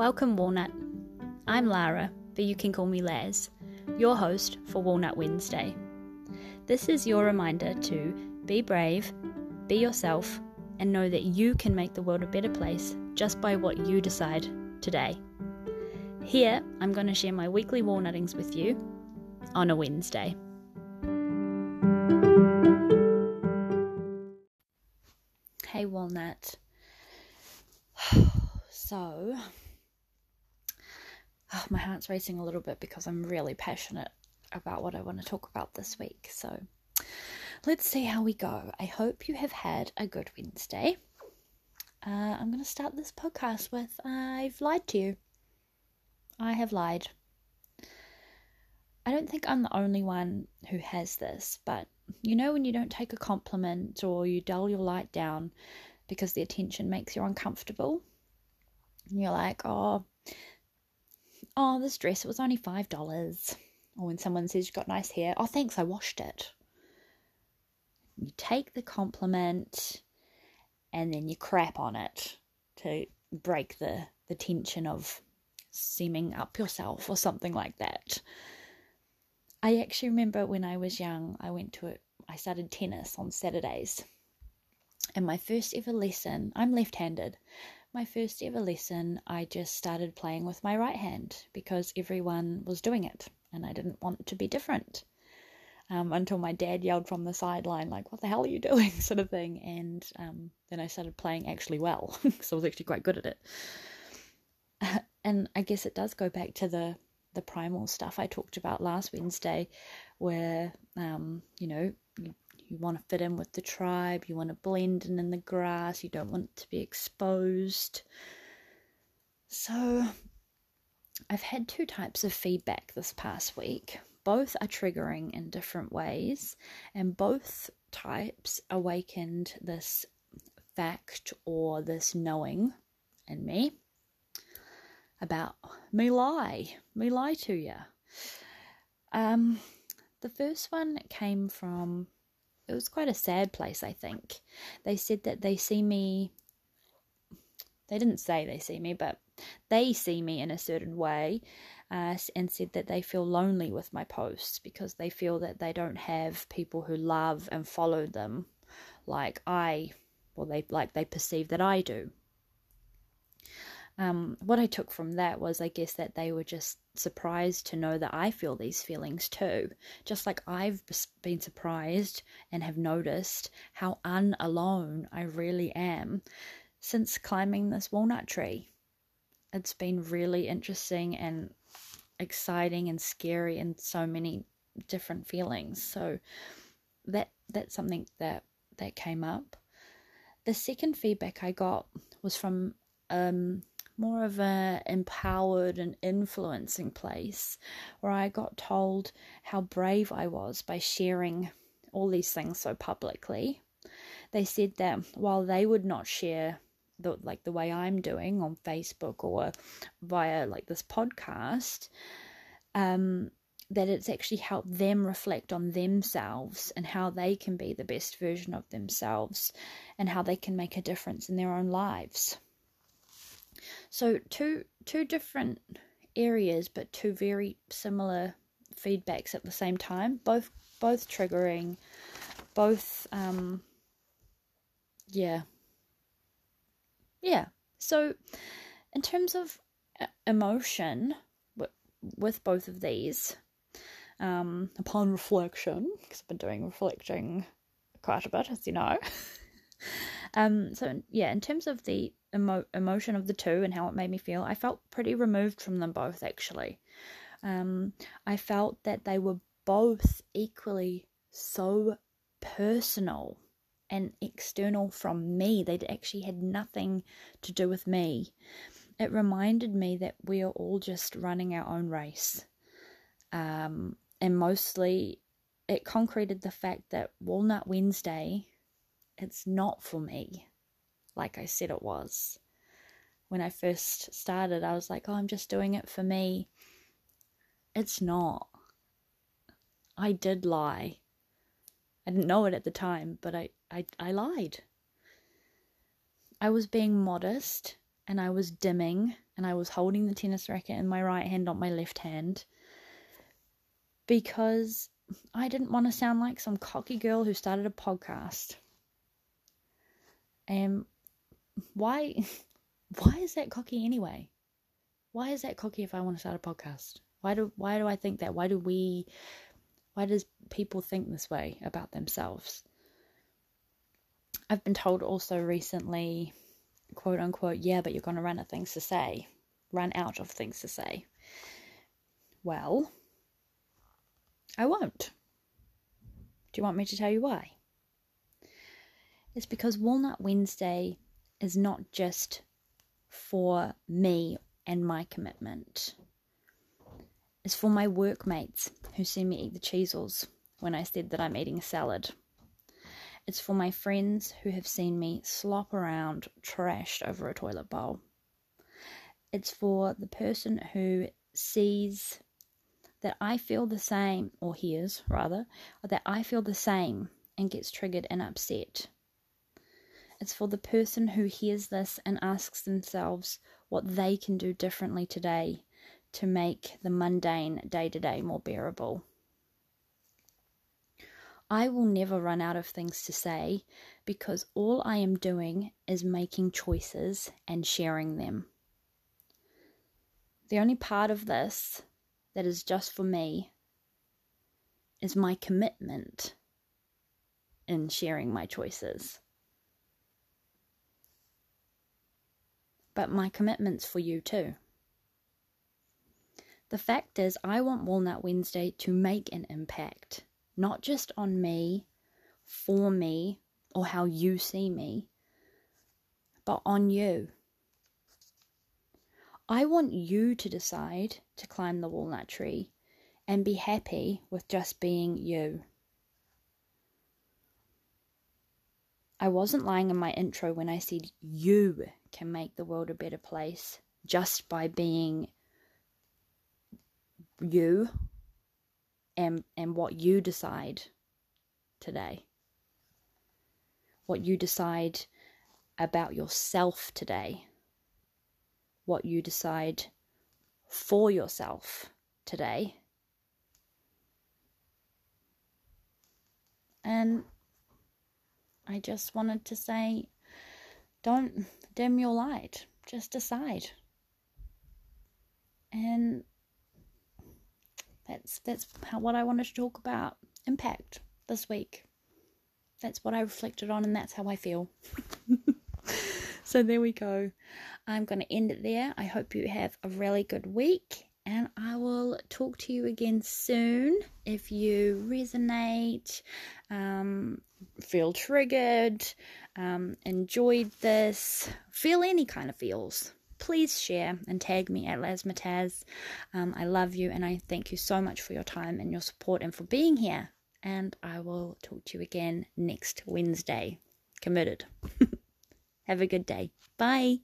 Welcome, Walnut. I'm Lara, but you can call me Laz, your host for Walnut Wednesday. This is your reminder to be brave, be yourself, and know that you can make the world a better place just by what you decide today. Here, I'm going to share my weekly walnuttings with you on a Wednesday. Hey, Walnut. So, oh, my heart's racing a little bit because I'm really passionate about what I want to talk about this week. So, let's see how we go. I hope you have had a good Wednesday. Uh, I'm going to start this podcast with I've lied to you. I have lied. I don't think I'm the only one who has this, but you know, when you don't take a compliment or you dull your light down because the attention makes you uncomfortable, and you're like, oh, oh, this dress, it was only $5. Or oh, when someone says you've got nice hair, oh, thanks, I washed it. You take the compliment and then you crap on it to break the, the tension of seeming up yourself or something like that. I actually remember when I was young, I went to it, I started tennis on Saturdays. And my first ever lesson, I'm left handed. My first ever lesson, I just started playing with my right hand because everyone was doing it and I didn't want to be different. Um, until my dad yelled from the sideline, like, What the hell are you doing? sort of thing. And um, then I started playing actually well, so I was actually quite good at it. and I guess it does go back to the the primal stuff I talked about last Wednesday, where um, you know you, want to fit in with the tribe, you want to blend in in the grass, you don't want to be exposed. So, I've had two types of feedback this past week. Both are triggering in different ways, and both types awakened this fact or this knowing in me about me lie, me lie to you. Um, the first one came from it was quite a sad place, I think. They said that they see me. They didn't say they see me, but they see me in a certain way, uh, and said that they feel lonely with my posts because they feel that they don't have people who love and follow them, like I, well, they like they perceive that I do um, what I took from that was, I guess, that they were just surprised to know that I feel these feelings too. Just like I've been surprised and have noticed how unalone I really am since climbing this walnut tree. It's been really interesting and exciting and scary and so many different feelings. So that that's something that that came up. The second feedback I got was from um, more of a empowered and influencing place where I got told how brave I was by sharing all these things so publicly. They said that while they would not share the like the way I'm doing on Facebook or via like this podcast, um, that it's actually helped them reflect on themselves and how they can be the best version of themselves and how they can make a difference in their own lives. So two two different areas, but two very similar feedbacks at the same time. Both both triggering, both um, yeah, yeah. So in terms of uh, emotion, with both of these, um, upon reflection, because I've been doing reflecting quite a bit, as you know. um, so yeah, in terms of the emo- emotion of the two and how it made me feel, I felt pretty removed from them both actually. Um, I felt that they were both equally so personal and external from me. They actually had nothing to do with me. It reminded me that we are all just running our own race. Um, and mostly it concreted the fact that Walnut Wednesday, it's not for me like I said it was. When I first started, I was like, oh, I'm just doing it for me. It's not. I did lie. I didn't know it at the time, but I, I, I lied. I was being modest and I was dimming and I was holding the tennis racket in my right hand, not my left hand, because I didn't want to sound like some cocky girl who started a podcast. And why why is that cocky anyway? Why is that cocky if I want to start a podcast? Why do why do I think that? Why do we why does people think this way about themselves? I've been told also recently, quote unquote, yeah, but you're going to run out of things to say, run out of things to say. Well, I won't. Do you want me to tell you why? It's because Walnut Wednesday is not just for me and my commitment. It's for my workmates who see me eat the Cheezels when I said that I'm eating a salad. It's for my friends who have seen me slop around trashed over a toilet bowl. It's for the person who sees that I feel the same, or hears rather, or that I feel the same and gets triggered and upset. It's for the person who hears this and asks themselves what they can do differently today to make the mundane day to day more bearable. I will never run out of things to say because all I am doing is making choices and sharing them. The only part of this that is just for me is my commitment in sharing my choices. But my commitment's for you too. The fact is, I want Walnut Wednesday to make an impact, not just on me, for me, or how you see me, but on you. I want you to decide to climb the walnut tree and be happy with just being you. I wasn't lying in my intro when I said you can make the world a better place just by being you and and what you decide today. What you decide about yourself today. What you decide for yourself today. And i just wanted to say don't dim your light just decide and that's that's how, what I wanted to talk about impact this week. That's what I reflected on, and that's how I feel. so there we go. I'm going to end it there. I hope you have a really good week, and I will talk to you again soon. If you resonate, um, feel triggered, um, enjoyed this, feel any kind of feels please share and tag me at Lasmataz. Um, I love you and I thank you so much for your time and your support and for being here. And I will talk to you again next Wednesday. Committed. Have a good day. Bye.